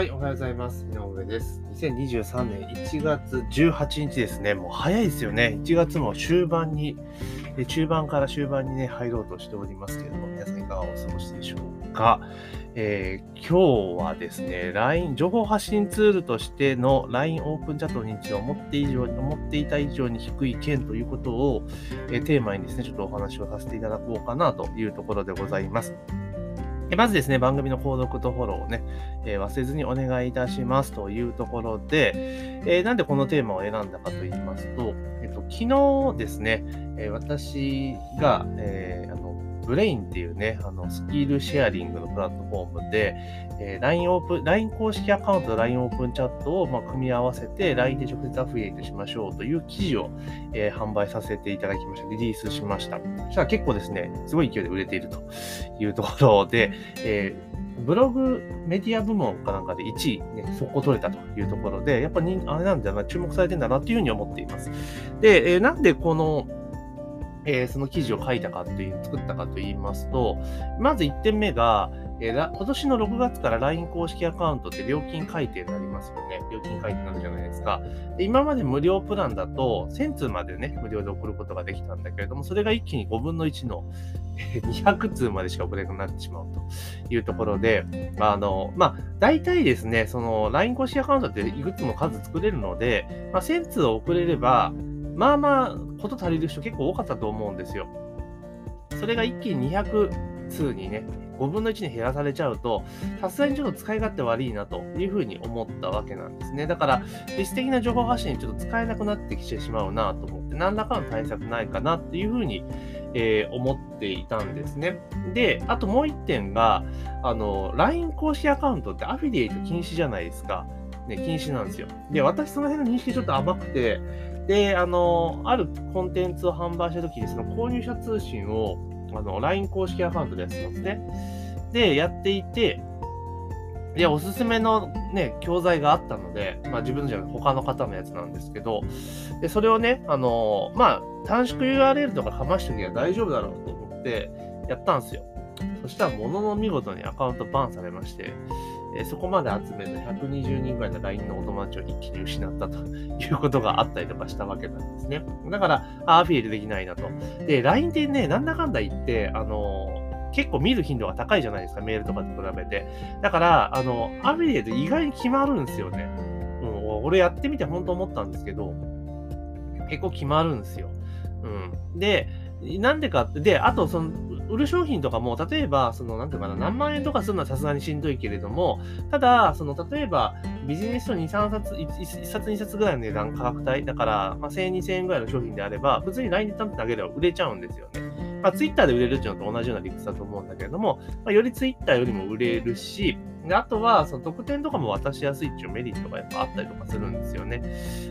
はい、おはようございます。井上です。2023年1月18日ですね。もう早いですよね。1月も終盤に、中盤から終盤にね、入ろうとしておりますけれども、皆さんいかがお過ごしでしょうか。えー、今日はですね、LINE、情報発信ツールとしての LINE オープンチャット認知を思って以上に、思っていた以上に低い件ということを、えー、テーマにですね、ちょっとお話をさせていただこうかなというところでございます。まずですね、番組の購読とフォローをね、えー、忘れずにお願いいたしますというところで、えー、なんでこのテーマを選んだかと言いますと、えっと、昨日ですね、私が、えー、あのブレインっていうね、あのスキルシェアリングのプラットフォームで、えー、LINE オープン、LINE 公式アカウントと LINE オープンチャットを、ま、組み合わせて LINE で直接アフィリエイトしましょうという記事を、えー、販売させていただきました。リリースしました。そしたら結構ですね、すごい勢いで売れているというところで、えー、ブログメディア部門かなんかで1位、ね、そこ取れたというところで、やっぱりあれなんだな、注目されてんだなっていうふうに思っています。で、え、なんでこのえー、その記事を書いたかという、作ったかと言いますと、まず1点目が、えー、今年の6月から LINE 公式アカウントって料金改定になりますよね。料金改定になるじゃないですか。で今まで無料プランだと1000通までね、無料で送ることができたんだけれども、それが一気に5分の1の200通までしか送れなくなってしまうというところで、あの、まあ、大体ですね、その LINE 公式アカウントっていくつも数作れるので、まあ、1000通を送れれば、まあまあ、こと足りる人結構多かったと思うんですよ。それが一気に200通にね、5分の1に減らされちゃうと、さすがにちょっと使い勝手悪いなというふうに思ったわけなんですね。だから、実質的な情報発信にちょっと使えなくなってきてしまうなと思って、何らかの対策ないかなっていうふうに、えー、思っていたんですね。で、あともう1点が、あの、LINE 公式アカウントってアフィリエイト禁止じゃないですか。ね、禁止なんですよ。で、私その辺の認識ちょっと甘くて、で、あの、あるコンテンツを販売したときに、その購入者通信を、あの、LINE 公式アカウントでやってたんですね。で、やっていて、で、おすすめのね、教材があったので、まあ自分じゃ他の方のやつなんですけど、で、それをね、あの、まあ短縮 URL とかかましときは大丈夫だろうと思ってやったんですよ。そしたら、ものの見事にアカウントバンされまして、えそこまで集める120人ぐらいの LINE のお友達を一気に失ったということがあったりとかしたわけなんですね。だから、アフィリエイトできないなと。で、LINE ってね、なんだかんだ言って、あの結構見る頻度が高いじゃないですか、メールとかと比べて。だから、あの、アフィリエイト意外に決まるんですよね。うん、俺やってみて本当思ったんですけど、結構決まるんですよ。うん。で、なんでかって、で、あと、その、売る商品とかも、例えば、その、なんていうかな、何万円とかするのはさすがにしんどいけれども、ただ、その、例えば、ビジネス書2、3冊、1, 冊2冊ぐらいの値段価格帯、だから、まあ、1000円、2000円ぐらいの商品であれば、普通に LINE でタンと投げれば売れちゃうんですよね。まあ、Twitter で売れるっていうのと同じような理屈だと思うんだけれども、まあ、より Twitter よりも売れるし、であとは、その特典とかも渡しやすいっていうメリットがやっぱあったりとかするんですよね。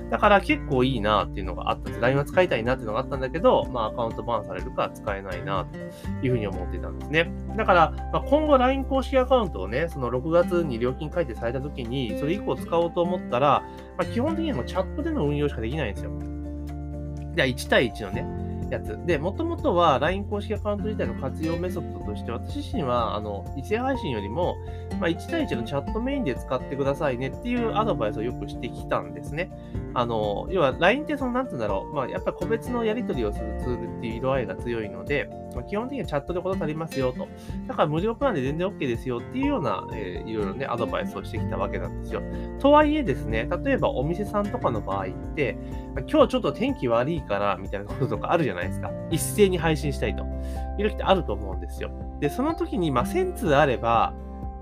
だから結構いいなっていうのがあったんです。LINE は使いたいなっていうのがあったんだけど、まあアカウントバーンされるか使えないなというふうに思ってたんですね。だから、まあ、今後 LINE 公式アカウントをね、その6月に料金改定された時に、それ以降使おうと思ったら、まあ、基本的にはもうチャットでの運用しかできないんですよ。じゃあ1対1のね、やつ。で、もともとは LINE 公式アカウント自体の活用メソッドとして、私自身は、あの、異性配信よりも、まあ、1対1のチャットメインで使ってくださいねっていうアドバイスをよくしてきたんですね。あの、要は LINE ってその、なんて言うんだろう、まあ、やっぱ個別のやり取りをするツールっていう色合いが強いので、まあ、基本的にはチャットでこと足りますよと。だから無料プランで全然 OK ですよっていうような、えー、いろいろね、アドバイスをしてきたわけなんですよ。とはいえですね、例えばお店さんとかの場合って、今日ちょっと天気悪いからみたいなこととかあるじゃないですか。一斉に配信したいという時ってあると思うんですよ。で、その時に、まあ、1000通あれば、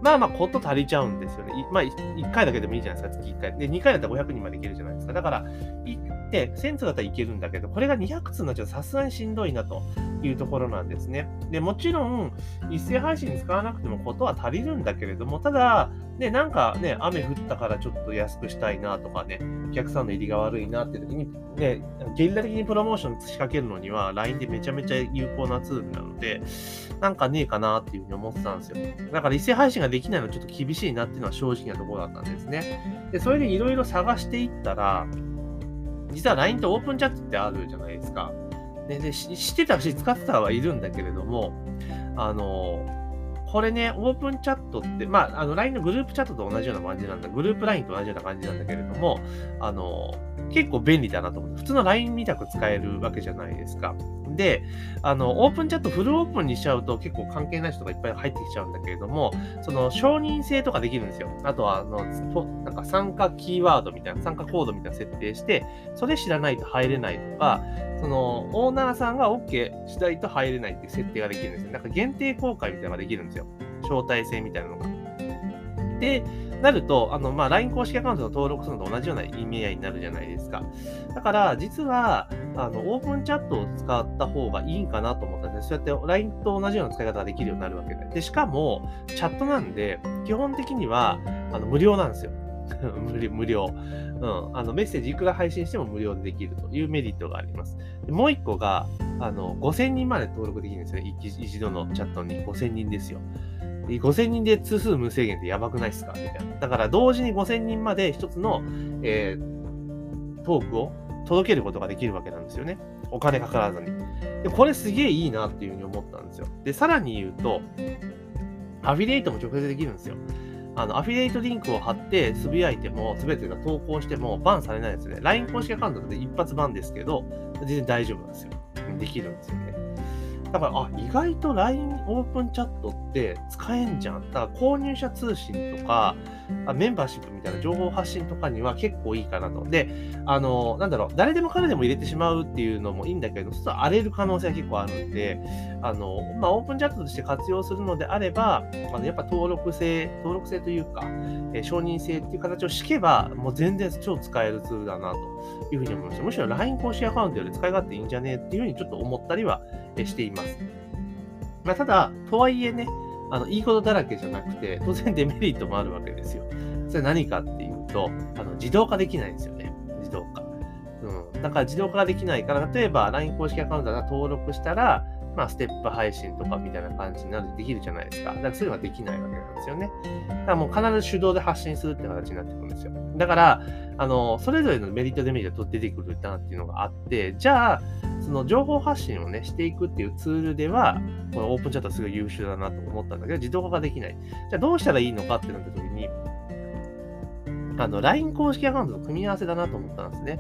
まあまあこと足りちゃうんですよね。まあ1回だけでもいいじゃないですか、月1回。で、2回だったら500人までいけるじゃないですか。だから、1で、1000通だったらいけるんだけど、これが200通になっちゃうとさすがにしんどいなというところなんですね。で、もちろん、一斉配信使わなくてもことは足りるんだけれども、ただ、ね、なんかね、雨降ったからちょっと安くしたいなとかね、お客さんの入りが悪いなって時に、ね、ゲリラ的にプロモーション仕掛けるのには、LINE でめちゃめちゃ有効なツールなので、なんかねえかなっていうふうに思ってたんですよ。だから一斉配信ができないのはちょっと厳しいなっていうのは正直なところだったんですね。で、それでいろいろ探していったら、実は LINE とオープンチャットってあるじゃないですか。で、で知ってたし、使ってたはいるんだけれども、あの、これね、オープンチャットって、まあ、あの LINE のグループチャットと同じような感じなんだ、グループ LINE と同じような感じなんだけれども、あの、結構便利だなと思って、普通の LINE みたく使えるわけじゃないですか。で、あの、オープンチャットフルオープンにしちゃうと結構関係ない人がいっぱい入ってきちゃうんだけれども、その承認制とかできるんですよ。あとは、あの、なんか参加キーワードみたいな、参加コードみたいな設定して、それ知らないと入れないとか、その、オーナーさんが OK しないと入れないっていう設定ができるんですよ。なんか限定公開みたいなのができるんですよ。招待制みたいなのが。で、なると、あの、まあ、LINE 公式アカウントの登録するのと同じような意味合いになるじゃないですか。だから、実は、あの、オープンチャットを使った方がいいんかなと思ったんで、そうやって LINE と同じような使い方ができるようになるわけで。で、しかも、チャットなんで、基本的には、あの、無料なんですよ。無料。うん。あの、メッセージいくら配信しても無料でできるというメリットがあります。でもう一個が、あの、5000人まで登録できるんですよ。一度のチャットに5000人ですよ。5000人で通数無制限ってやばくないですか？みたいな。だから同時に5000人まで一つの、えー、トークを届けることができるわけなんですよね。お金かからずに。で、これすげえいいなっていうふうに思ったんですよ。で、さらに言うと、アフィリエイトも直接できるんですよ。あの、アフィリエイトリンクを貼って、つぶやいても、すべてが投稿しても、バンされないですね。LINE 公式アカウントで一発バンですけど、全然大丈夫なんですよ。できるんですよ。だから、あ、意外と LINE オープンチャットって使えんじゃん。だから購入者通信とか、メンバーシップみたいな情報発信とかには結構いいかなと。で、あの、なんだろう、誰でも彼でも入れてしまうっていうのもいいんだけど、ちょっと荒れる可能性は結構あるんで、あの、まあ、オープンチャットとして活用するのであれば、あのやっぱ登録制、登録制というか、えー、承認制っていう形を敷けば、もう全然超使えるツールだなというふうに思いました。むしろ LINE 公式アカウントより使い勝手いいんじゃねっていうふうにちょっと思ったりはしています。まあ、ただ、とはいえね、あの、いいことだらけじゃなくて、当然デメリットもあるわけですよ。それ何かっていうと、あの、自動化できないんですよね。自動化。うん。だから自動化ができないから、例えば LINE 公式アカウントが登録したら、まあ、ステップ配信とかみたいな感じになるできるじゃないですか。だからそういうのができないわけなんですよね。だからもう必ず手動で発信するって形になってくるんですよ。だから、あの、それぞれのメリット、デメリット出てくるなっていうのがあって、じゃあ、その情報発信をね、していくっていうツールでは、このオープンチャットはすごい優秀だなと思ったんだけど、自動化ができない。じゃあどうしたらいいのかってなった時に、あの、LINE 公式アカウントと組み合わせだなと思ったんですね。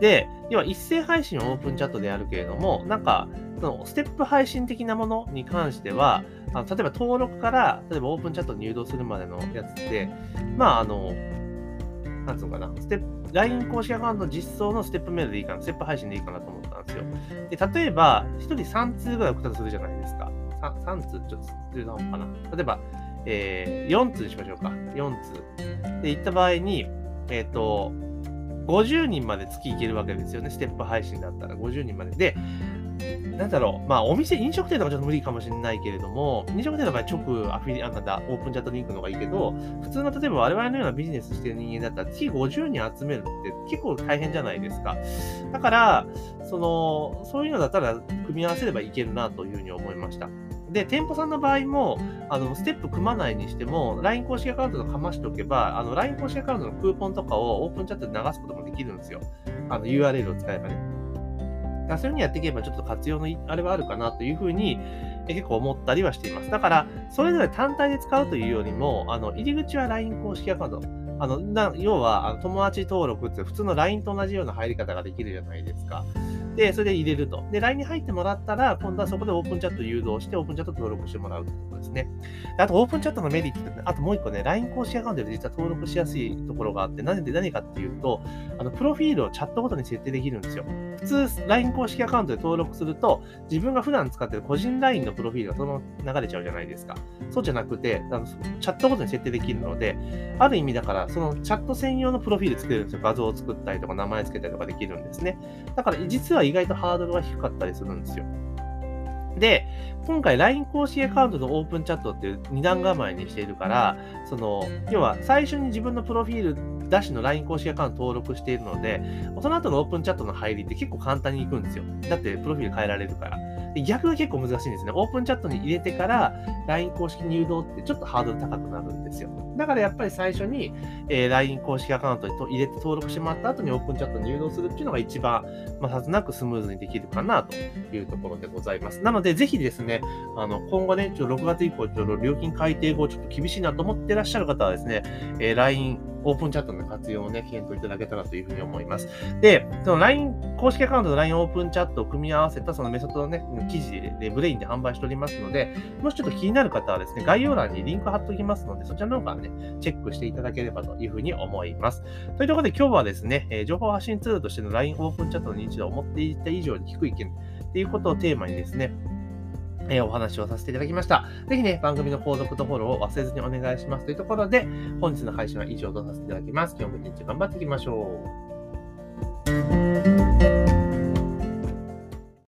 で、要は一斉配信はオープンチャットでやるけれども、なんか、そのステップ配信的なものに関しては、あの例えば登録から、例えばオープンチャットに誘導するまでのやつって、まあ、あの、なんつうのかな、ステップ、LINE 公式アカウント実装のステップメールでいいかな、ステップ配信でいいかなと思ったんですよ。で、例えば、1人3通ぐらい送ったとするじゃないですか。3, 3通、ちょっと通なのかな。例えば、えー、4通にしましょうか。4通。で、行った場合に、えっ、ー、と、50人まで月行けるわけですよね。ステップ配信だったら50人まで。で、なんだろう、まあ、お店、飲食店とかちょっと無理かもしれないけれども、飲食店の場合、直アフィリ、あなんだ、オープンチャットリンクの方がいいけど、普通の例えば我々のようなビジネスしてる人間だったら、月50人集めるって結構大変じゃないですか。だから、その、そういうのだったら組み合わせればいけるなというふうに思いました。で、店舗さんの場合も、あの、ステップ組まないにしても、LINE 公式アカウントとかましておけば、あの、LINE 公式アカウントのクーポンとかをオープンチャットで流すこともできるんですよ。あの、URL を使えばね。そういうふうにやっていけば、ちょっと活用のあれはあるかなというふうに、結構思ったりはしています。だから、それぞれ単体で使うというよりも、あの、入り口は LINE 公式アカウント。あの、な要は、あの友達登録って普通の LINE と同じような入り方ができるじゃないですか。で、それで入れると。で、LINE に入ってもらったら、今度はそこでオープンチャット誘導して、オープンチャット登録してもらうってことですね。あと、オープンチャットのメリットって、あともう一個ね、LINE 公式アカウントで実は登録しやすいところがあって、何で何かっていうと、あの、プロフィールをチャットごとに設定できるんですよ。普通、LINE 公式アカウントで登録すると、自分が普段使ってる個人 LINE のプロフィールがそのまま流れちゃうじゃないですか。そうじゃなくて、あのチャットごとに設定できるので、ある意味だから、そのチャット専用のプロフィール作れるんですよ。画像を作ったりとか、名前つけたりとかできるんですね。だから、実は意外とハードルは低かったりするんですよ。で、今回 LINE 公式アカウントのオープンチャットっていう二段構えにしているから、その、要は最初に自分のプロフィール、ダッシュの LINE 公式アカウント登録しているので、その後のオープンチャットの入りって結構簡単にいくんですよ。だってプロフィール変えられるから。で逆が結構難しいんですね。オープンチャットに入れてから LINE 公式入道ってちょっとハードル高くなるんですよ。だからやっぱり最初に、えー、LINE 公式アカウントに入れて登録してもらった後にオープンチャットに誘導するっていうのが一番、まあ、さずなくスムーズにできるかなというところでございます。なので、ぜひですね、あの今後ね、ちょ6月以降、ちょっと料金改定後、ちょっと厳しいなと思ってらっしゃる方はですね、え、LINE オープンチャットの活用をね、検討いただけたらというふうに思います。で、その LINE 公式アカウントと LINE オープンチャットを組み合わせたそのメソッドのね、記事でブレインで販売しておりますので、もしちょっと気になる方はですね、概要欄にリンク貼っておきますので、そちらの方からね、チェックしていただければというふうに思います。というところで今日はですね、え情報発信ツールとしての LINE オープンチャットの認知度を思っていた以上に低い件っていうことをテーマにですね、えー、お話をさせていただきました。ぜひね、番組の購読とフォローを忘れずにお願いしますというところで、本日の配信は以上とさせていただきます。今日も一日頑張っていきましょう。